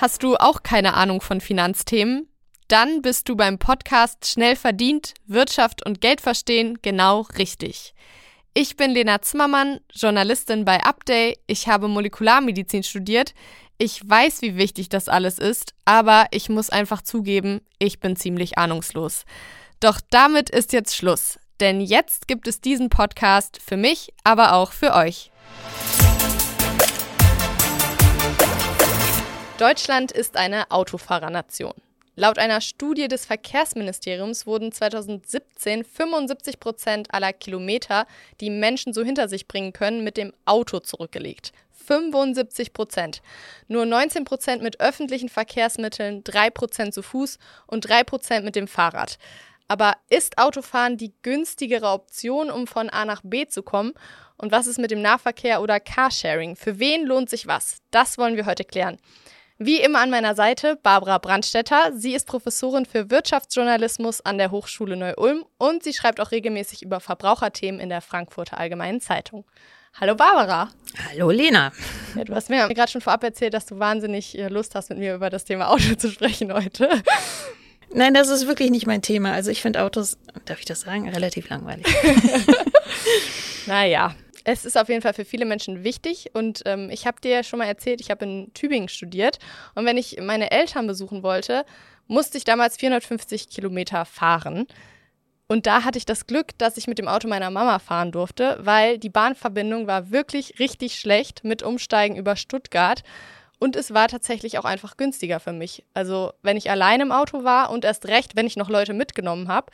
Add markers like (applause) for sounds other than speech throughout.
Hast du auch keine Ahnung von Finanzthemen? Dann bist du beim Podcast Schnell verdient, Wirtschaft und Geld verstehen genau richtig. Ich bin Lena Zimmermann, Journalistin bei Update. Ich habe Molekularmedizin studiert. Ich weiß, wie wichtig das alles ist, aber ich muss einfach zugeben, ich bin ziemlich ahnungslos. Doch damit ist jetzt Schluss, denn jetzt gibt es diesen Podcast für mich, aber auch für euch. Deutschland ist eine Autofahrernation. Laut einer Studie des Verkehrsministeriums wurden 2017 75 Prozent aller Kilometer, die Menschen so hinter sich bringen können, mit dem Auto zurückgelegt. 75 Prozent. Nur 19 Prozent mit öffentlichen Verkehrsmitteln, 3 Prozent zu Fuß und 3 Prozent mit dem Fahrrad. Aber ist Autofahren die günstigere Option, um von A nach B zu kommen? Und was ist mit dem Nahverkehr oder Carsharing? Für wen lohnt sich was? Das wollen wir heute klären. Wie immer an meiner Seite Barbara Brandstetter. Sie ist Professorin für Wirtschaftsjournalismus an der Hochschule Neu-Ulm und sie schreibt auch regelmäßig über Verbraucherthemen in der Frankfurter Allgemeinen Zeitung. Hallo Barbara. Hallo Lena. Ja, du hast mir gerade schon vorab erzählt, dass du wahnsinnig äh, Lust hast, mit mir über das Thema Auto zu sprechen heute. Nein, das ist wirklich nicht mein Thema. Also ich finde Autos, darf ich das sagen, relativ langweilig. (laughs) naja, es ist auf jeden Fall für viele Menschen wichtig und ähm, ich habe dir ja schon mal erzählt, ich habe in Tübingen studiert und wenn ich meine Eltern besuchen wollte, musste ich damals 450 Kilometer fahren. Und da hatte ich das Glück, dass ich mit dem Auto meiner Mama fahren durfte, weil die Bahnverbindung war wirklich richtig schlecht mit Umsteigen über Stuttgart. Und es war tatsächlich auch einfach günstiger für mich. Also wenn ich allein im Auto war und erst recht, wenn ich noch Leute mitgenommen habe,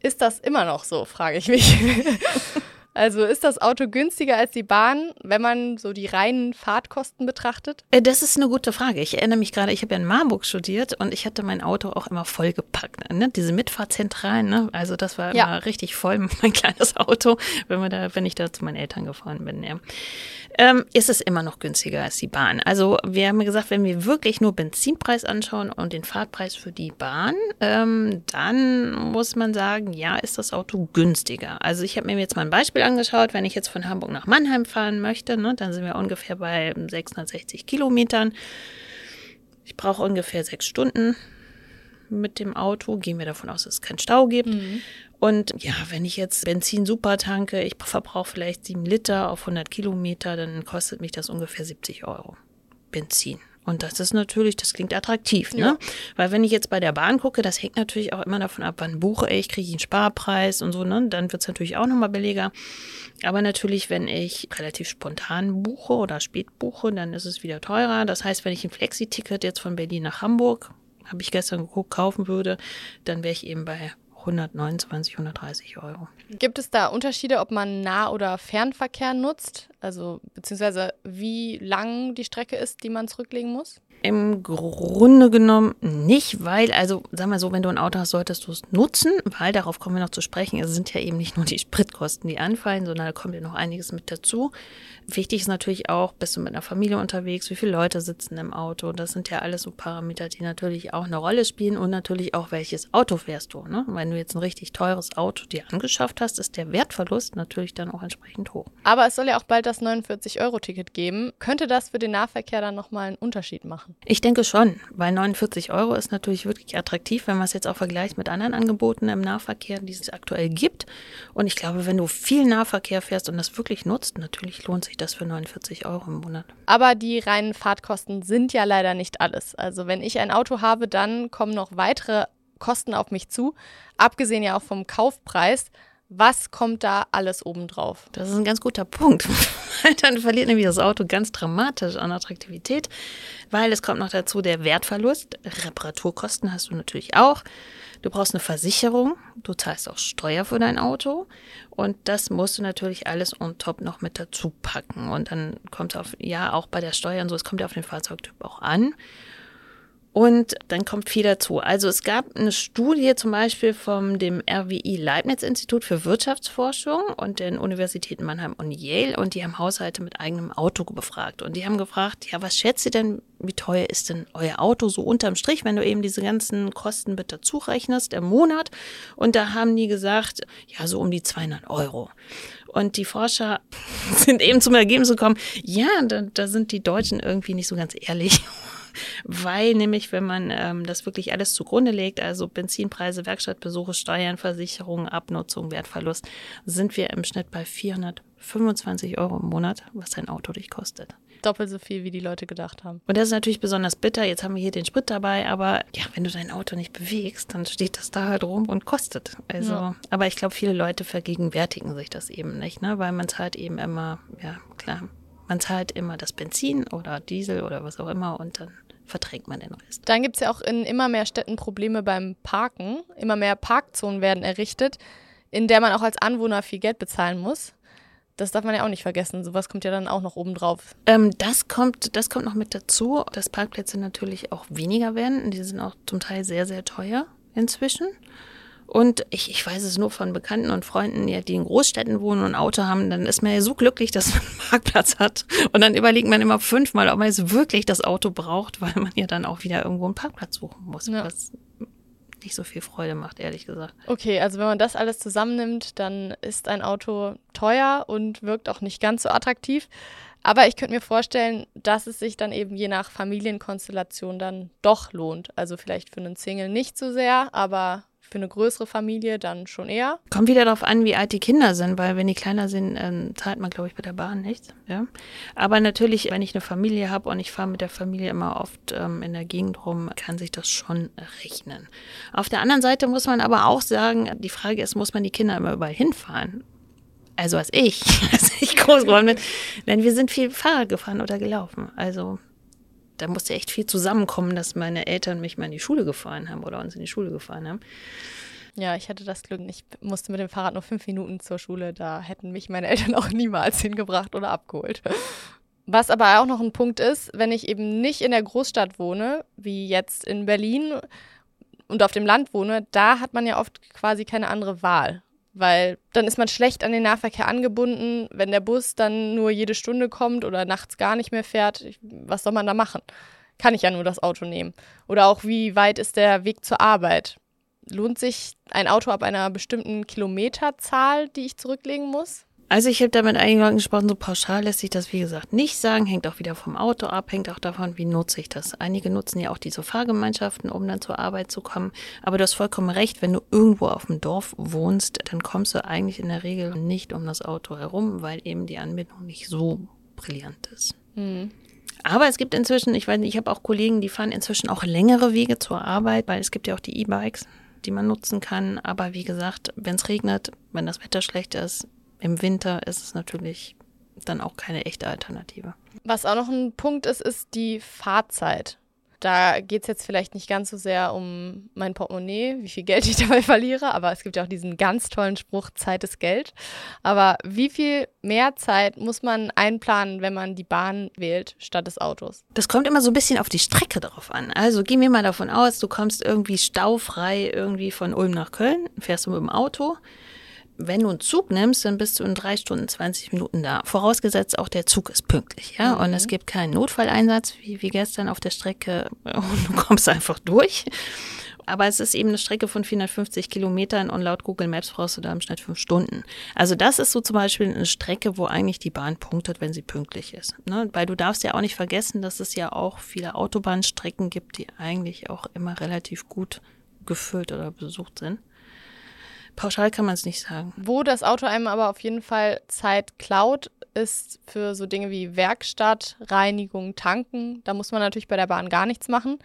ist das immer noch so, frage ich mich. (laughs) Also ist das Auto günstiger als die Bahn, wenn man so die reinen Fahrtkosten betrachtet? Äh, das ist eine gute Frage. Ich erinnere mich gerade, ich habe ja in Marburg studiert und ich hatte mein Auto auch immer vollgepackt. Ne? Diese Mitfahrzentralen, ne? also das war ja. immer richtig voll, (laughs) mein kleines Auto, wenn, wir da, wenn ich da zu meinen Eltern gefahren bin. Ja. Ähm, ist es immer noch günstiger als die Bahn. Also wir haben gesagt, wenn wir wirklich nur Benzinpreis anschauen und den Fahrtpreis für die Bahn, ähm, dann muss man sagen, ja, ist das Auto günstiger. Also ich habe mir jetzt mal ein Beispiel Beispiel angeschaut, wenn ich jetzt von Hamburg nach Mannheim fahren möchte, ne, dann sind wir ungefähr bei 660 Kilometern. Ich brauche ungefähr sechs Stunden mit dem Auto. Gehen wir davon aus, dass es keinen Stau gibt. Mhm. Und ja, wenn ich jetzt Benzin super tanke, ich verbrauche vielleicht sieben Liter auf 100 Kilometer, dann kostet mich das ungefähr 70 Euro. Benzin. Und das ist natürlich, das klingt attraktiv, ne? Ja. Weil wenn ich jetzt bei der Bahn gucke, das hängt natürlich auch immer davon ab, wann buche ich, kriege ich einen Sparpreis und so, ne? Dann wird es natürlich auch nochmal billiger. Aber natürlich, wenn ich relativ spontan buche oder spät buche, dann ist es wieder teurer. Das heißt, wenn ich ein Flexi-Ticket jetzt von Berlin nach Hamburg, habe ich gestern geguckt, kaufen würde, dann wäre ich eben bei 129, 130 Euro. Gibt es da Unterschiede, ob man Nah- oder Fernverkehr nutzt? Also beziehungsweise wie lang die Strecke ist, die man zurücklegen muss? Im Grunde genommen nicht, weil, also sag mal so, wenn du ein Auto hast, solltest du es nutzen, weil darauf kommen wir noch zu sprechen. Es sind ja eben nicht nur die Spritkosten, die anfallen, sondern da kommt ja noch einiges mit dazu. Wichtig ist natürlich auch, bist du mit einer Familie unterwegs, wie viele Leute sitzen im Auto. Das sind ja alles so Parameter, die natürlich auch eine Rolle spielen und natürlich auch, welches Auto fährst du. Ne? Wenn du jetzt ein richtig teures Auto dir angeschafft hast, ist der Wertverlust natürlich dann auch entsprechend hoch. Aber es soll ja auch bald das 49-Euro-Ticket geben. Könnte das für den Nahverkehr dann nochmal einen Unterschied machen? Ich denke schon, weil 49 Euro ist natürlich wirklich attraktiv, wenn man es jetzt auch vergleicht mit anderen Angeboten im Nahverkehr, die es aktuell gibt. Und ich glaube, wenn du viel Nahverkehr fährst und das wirklich nutzt, natürlich lohnt sich das für 49 Euro im Monat. Aber die reinen Fahrtkosten sind ja leider nicht alles. Also wenn ich ein Auto habe, dann kommen noch weitere Kosten auf mich zu, abgesehen ja auch vom Kaufpreis. Was kommt da alles obendrauf? Das ist ein ganz guter Punkt. (laughs) Dann verliert nämlich das Auto ganz dramatisch an Attraktivität, weil es kommt noch dazu der Wertverlust. Reparaturkosten hast du natürlich auch. Du brauchst eine Versicherung, du zahlst auch Steuer für dein Auto und das musst du natürlich alles on top noch mit dazu packen. Und dann kommt es auf, ja, auch bei der Steuer und so, es kommt ja auf den Fahrzeugtyp auch an. Und dann kommt viel dazu. Also es gab eine Studie zum Beispiel vom dem RWI Leibniz Institut für Wirtschaftsforschung und den Universitäten Mannheim und Yale und die haben Haushalte mit eigenem Auto befragt. Und die haben gefragt, ja, was schätzt ihr denn, wie teuer ist denn euer Auto so unterm Strich, wenn du eben diese ganzen Kosten mit dazu rechnest im Monat? Und da haben die gesagt, ja, so um die 200 Euro. Und die Forscher (laughs) sind eben zum Ergebnis gekommen, ja, da, da sind die Deutschen irgendwie nicht so ganz ehrlich weil nämlich, wenn man ähm, das wirklich alles zugrunde legt, also Benzinpreise, Werkstattbesuche, Steuern, Versicherungen, Abnutzung, Wertverlust, sind wir im Schnitt bei 425 Euro im Monat, was ein Auto dich kostet doppelt so viel, wie die Leute gedacht haben. Und das ist natürlich besonders bitter. Jetzt haben wir hier den Sprit dabei, aber ja, wenn du dein Auto nicht bewegst, dann steht das da halt rum und kostet. Also, ja. aber ich glaube, viele Leute vergegenwärtigen sich das eben nicht, ne? Weil man zahlt eben immer, ja, klar, man zahlt immer das Benzin oder Diesel oder was auch immer und dann verträgt man den Rest. Dann gibt es ja auch in immer mehr Städten Probleme beim Parken. Immer mehr Parkzonen werden errichtet, in der man auch als Anwohner viel Geld bezahlen muss. Das darf man ja auch nicht vergessen. Sowas kommt ja dann auch noch oben drauf. Ähm, das, kommt, das kommt noch mit dazu, dass Parkplätze natürlich auch weniger werden. Die sind auch zum Teil sehr, sehr teuer inzwischen. Und ich, ich weiß es nur von Bekannten und Freunden, die in Großstädten wohnen und ein Auto haben, dann ist man ja so glücklich, dass man einen Parkplatz hat. Und dann überlegt man immer fünfmal, ob man jetzt wirklich das Auto braucht, weil man ja dann auch wieder irgendwo einen Parkplatz suchen muss. Ja. Was nicht so viel Freude macht, ehrlich gesagt. Okay, also wenn man das alles zusammennimmt, dann ist ein Auto teuer und wirkt auch nicht ganz so attraktiv. Aber ich könnte mir vorstellen, dass es sich dann eben je nach Familienkonstellation dann doch lohnt. Also vielleicht für einen Single nicht so sehr, aber für eine größere Familie dann schon eher. Kommt wieder darauf an, wie alt die Kinder sind, weil wenn die kleiner sind, ähm, zahlt man, glaube ich, bei der Bahn nichts. Ja? Aber natürlich, wenn ich eine Familie habe und ich fahre mit der Familie immer oft ähm, in der Gegend rum, kann sich das schon rechnen. Auf der anderen Seite muss man aber auch sagen, die Frage ist, muss man die Kinder immer überall hinfahren? Also als ich, (laughs) als ich groß geworden bin, denn wir sind viel Fahrrad gefahren oder gelaufen. Also da musste echt viel zusammenkommen, dass meine Eltern mich mal in die Schule gefahren haben oder uns in die Schule gefahren haben. Ja, ich hatte das Glück, ich musste mit dem Fahrrad nur fünf Minuten zur Schule. Da hätten mich meine Eltern (laughs) auch niemals hingebracht oder abgeholt. Was aber auch noch ein Punkt ist, wenn ich eben nicht in der Großstadt wohne, wie jetzt in Berlin und auf dem Land wohne, da hat man ja oft quasi keine andere Wahl weil dann ist man schlecht an den Nahverkehr angebunden, wenn der Bus dann nur jede Stunde kommt oder nachts gar nicht mehr fährt. Was soll man da machen? Kann ich ja nur das Auto nehmen. Oder auch, wie weit ist der Weg zur Arbeit? Lohnt sich ein Auto ab einer bestimmten Kilometerzahl, die ich zurücklegen muss? Also ich habe da mit einigen Leuten gesprochen, so pauschal lässt sich das wie gesagt nicht sagen, hängt auch wieder vom Auto ab, hängt auch davon, wie nutze ich das. Einige nutzen ja auch diese Fahrgemeinschaften, um dann zur Arbeit zu kommen. Aber du hast vollkommen recht, wenn du irgendwo auf dem Dorf wohnst, dann kommst du eigentlich in der Regel nicht um das Auto herum, weil eben die Anbindung nicht so brillant ist. Mhm. Aber es gibt inzwischen, ich weiß nicht, ich habe auch Kollegen, die fahren inzwischen auch längere Wege zur Arbeit, weil es gibt ja auch die E-Bikes, die man nutzen kann. Aber wie gesagt, wenn es regnet, wenn das Wetter schlecht ist, im Winter ist es natürlich dann auch keine echte Alternative. Was auch noch ein Punkt ist, ist die Fahrzeit. Da geht es jetzt vielleicht nicht ganz so sehr um mein Portemonnaie, wie viel Geld ich (laughs) dabei verliere, aber es gibt ja auch diesen ganz tollen Spruch, Zeit ist Geld. Aber wie viel mehr Zeit muss man einplanen, wenn man die Bahn wählt statt des Autos? Das kommt immer so ein bisschen auf die Strecke drauf an. Also gehen wir mal davon aus, du kommst irgendwie staufrei irgendwie von Ulm nach Köln, fährst du mit dem Auto wenn du einen Zug nimmst, dann bist du in drei Stunden 20 Minuten da. Vorausgesetzt auch der Zug ist pünktlich, ja. Mhm. Und es gibt keinen Notfalleinsatz wie, wie gestern auf der Strecke (laughs) und du kommst einfach durch. Aber es ist eben eine Strecke von 450 Kilometern und laut Google Maps brauchst du da im Schnitt fünf Stunden. Also das ist so zum Beispiel eine Strecke, wo eigentlich die Bahn punktet, wenn sie pünktlich ist. Ne? Weil du darfst ja auch nicht vergessen, dass es ja auch viele Autobahnstrecken gibt, die eigentlich auch immer relativ gut gefüllt oder besucht sind. Pauschal kann man es nicht sagen. Wo das Auto einem aber auf jeden Fall Zeit klaut, ist für so Dinge wie Werkstatt, Reinigung, Tanken. Da muss man natürlich bei der Bahn gar nichts machen.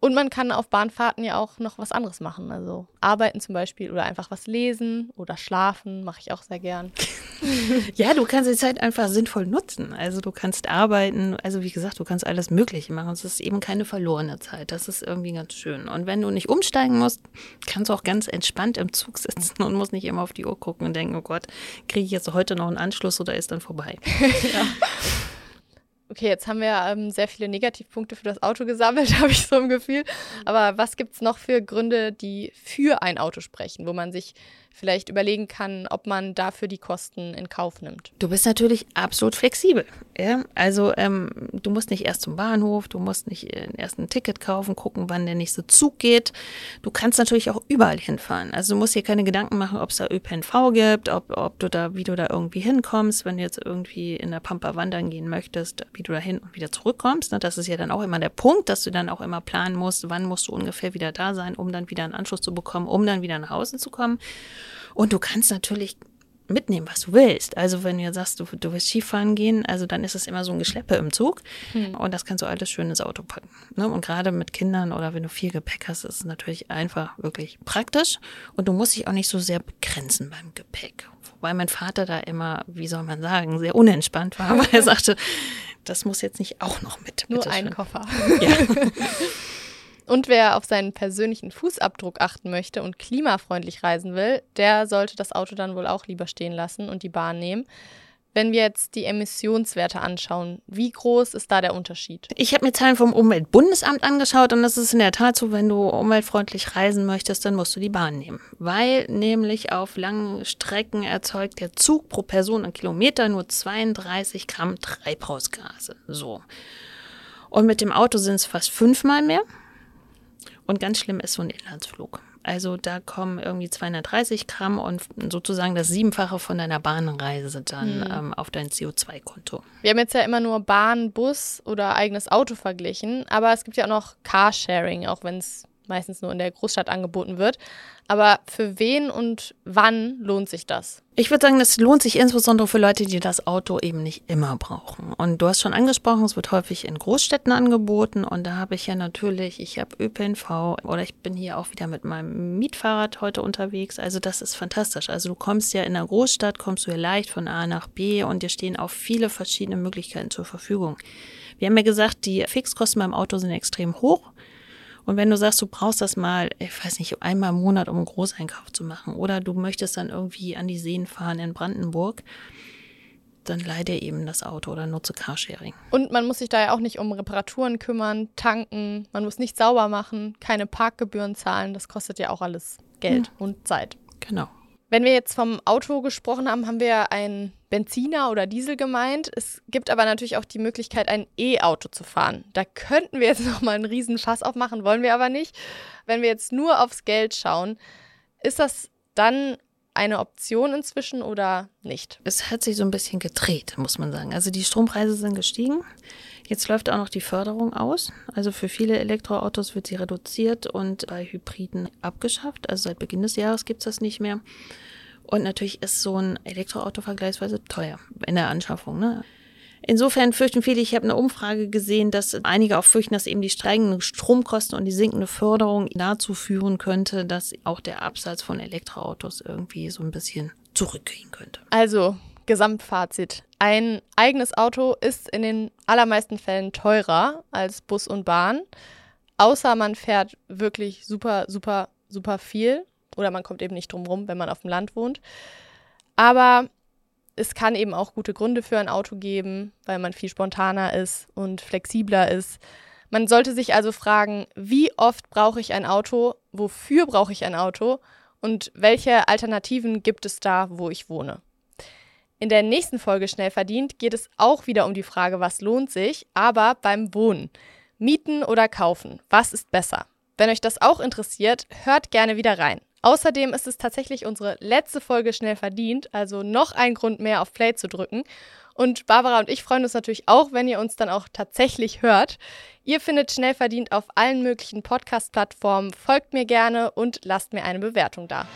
Und man kann auf Bahnfahrten ja auch noch was anderes machen. Also arbeiten zum Beispiel oder einfach was lesen oder schlafen, mache ich auch sehr gern. (laughs) ja, du kannst die Zeit einfach sinnvoll nutzen. Also du kannst arbeiten, also wie gesagt, du kannst alles Mögliche machen. Es ist eben keine verlorene Zeit. Das ist irgendwie ganz schön. Und wenn du nicht umsteigen musst, kannst du auch ganz entspannt im Zug sitzen und musst nicht immer auf die Uhr gucken und denken, oh Gott, kriege ich jetzt heute noch einen Anschluss oder ist dann vorbei. (laughs) ja. Okay, jetzt haben wir ähm, sehr viele Negativpunkte für das Auto gesammelt, (laughs) habe ich so im Gefühl. Aber was gibt es noch für Gründe, die für ein Auto sprechen, wo man sich vielleicht überlegen kann, ob man dafür die Kosten in Kauf nimmt. Du bist natürlich absolut flexibel. Ja? Also ähm, du musst nicht erst zum Bahnhof, du musst nicht erst ein Ticket kaufen, gucken, wann der nächste Zug geht. Du kannst natürlich auch überall hinfahren. Also du musst dir keine Gedanken machen, ob es da ÖPNV gibt, ob, ob du da, wie du da irgendwie hinkommst, wenn du jetzt irgendwie in der Pampa wandern gehen möchtest, wie du da hin und wieder zurückkommst. Ne? Das ist ja dann auch immer der Punkt, dass du dann auch immer planen musst, wann musst du ungefähr wieder da sein, um dann wieder einen Anschluss zu bekommen, um dann wieder nach Hause zu kommen. Und du kannst natürlich mitnehmen, was du willst. Also wenn du sagst, du, du willst Skifahren gehen, also dann ist es immer so ein Geschleppe im Zug hm. und das kannst du alles schön ins Auto packen. Ne? Und gerade mit Kindern oder wenn du viel Gepäck hast, ist es natürlich einfach wirklich praktisch und du musst dich auch nicht so sehr begrenzen beim Gepäck. Wobei mein Vater da immer, wie soll man sagen, sehr unentspannt war, (laughs) weil er sagte, das muss jetzt nicht auch noch mit. Nur ein Koffer. Ja. (laughs) Und wer auf seinen persönlichen Fußabdruck achten möchte und klimafreundlich reisen will, der sollte das Auto dann wohl auch lieber stehen lassen und die Bahn nehmen. Wenn wir jetzt die Emissionswerte anschauen, wie groß ist da der Unterschied? Ich habe mir Zahlen vom Umweltbundesamt angeschaut und das ist in der Tat so, wenn du umweltfreundlich reisen möchtest, dann musst du die Bahn nehmen. Weil nämlich auf langen Strecken erzeugt der Zug pro Person und Kilometer nur 32 Gramm Treibhausgase. So. Und mit dem Auto sind es fast fünfmal mehr. Und ganz schlimm ist so ein Inlandsflug. Also da kommen irgendwie 230 Gramm und sozusagen das Siebenfache von deiner Bahnreise dann mhm. ähm, auf dein CO2-Konto. Wir haben jetzt ja immer nur Bahn, Bus oder eigenes Auto verglichen, aber es gibt ja auch noch Carsharing, auch wenn es meistens nur in der Großstadt angeboten wird. Aber für wen und wann lohnt sich das? Ich würde sagen, das lohnt sich insbesondere für Leute, die das Auto eben nicht immer brauchen. Und du hast schon angesprochen, es wird häufig in Großstädten angeboten. Und da habe ich ja natürlich, ich habe ÖPNV oder ich bin hier auch wieder mit meinem Mietfahrrad heute unterwegs. Also das ist fantastisch. Also du kommst ja in der Großstadt, kommst du ja leicht von A nach B und dir stehen auch viele verschiedene Möglichkeiten zur Verfügung. Wir haben ja gesagt, die Fixkosten beim Auto sind extrem hoch. Und wenn du sagst, du brauchst das mal, ich weiß nicht, einmal im Monat, um einen Großeinkauf zu machen, oder du möchtest dann irgendwie an die Seen fahren in Brandenburg, dann leih dir eben das Auto oder nutze Carsharing. Und man muss sich da ja auch nicht um Reparaturen kümmern, tanken, man muss nicht sauber machen, keine Parkgebühren zahlen, das kostet ja auch alles Geld ja. und Zeit. Genau. Wenn wir jetzt vom Auto gesprochen haben, haben wir ein Benziner oder Diesel gemeint. Es gibt aber natürlich auch die Möglichkeit, ein E-Auto zu fahren. Da könnten wir jetzt (laughs) nochmal einen riesen Fass aufmachen, wollen wir aber nicht. Wenn wir jetzt nur aufs Geld schauen, ist das dann eine Option inzwischen oder nicht? Es hat sich so ein bisschen gedreht, muss man sagen. Also die Strompreise sind gestiegen. Jetzt läuft auch noch die Förderung aus. Also für viele Elektroautos wird sie reduziert und bei Hybriden abgeschafft. Also seit Beginn des Jahres gibt es das nicht mehr. Und natürlich ist so ein Elektroauto vergleichsweise teuer in der Anschaffung. Ne? Insofern fürchten viele, ich habe eine Umfrage gesehen, dass einige auch fürchten, dass eben die steigenden Stromkosten und die sinkende Förderung dazu führen könnte, dass auch der Absatz von Elektroautos irgendwie so ein bisschen zurückgehen könnte. Also Gesamtfazit. Ein eigenes Auto ist in den allermeisten Fällen teurer als Bus und Bahn, außer man fährt wirklich super, super, super viel oder man kommt eben nicht drum rum, wenn man auf dem Land wohnt. Aber es kann eben auch gute Gründe für ein Auto geben, weil man viel spontaner ist und flexibler ist. Man sollte sich also fragen, wie oft brauche ich ein Auto, wofür brauche ich ein Auto und welche Alternativen gibt es da, wo ich wohne. In der nächsten Folge Schnell verdient geht es auch wieder um die Frage, was lohnt sich, aber beim Wohnen. Mieten oder kaufen, was ist besser? Wenn euch das auch interessiert, hört gerne wieder rein. Außerdem ist es tatsächlich unsere letzte Folge Schnell verdient, also noch ein Grund mehr auf Play zu drücken. Und Barbara und ich freuen uns natürlich auch, wenn ihr uns dann auch tatsächlich hört. Ihr findet Schnell verdient auf allen möglichen Podcast-Plattformen. Folgt mir gerne und lasst mir eine Bewertung da.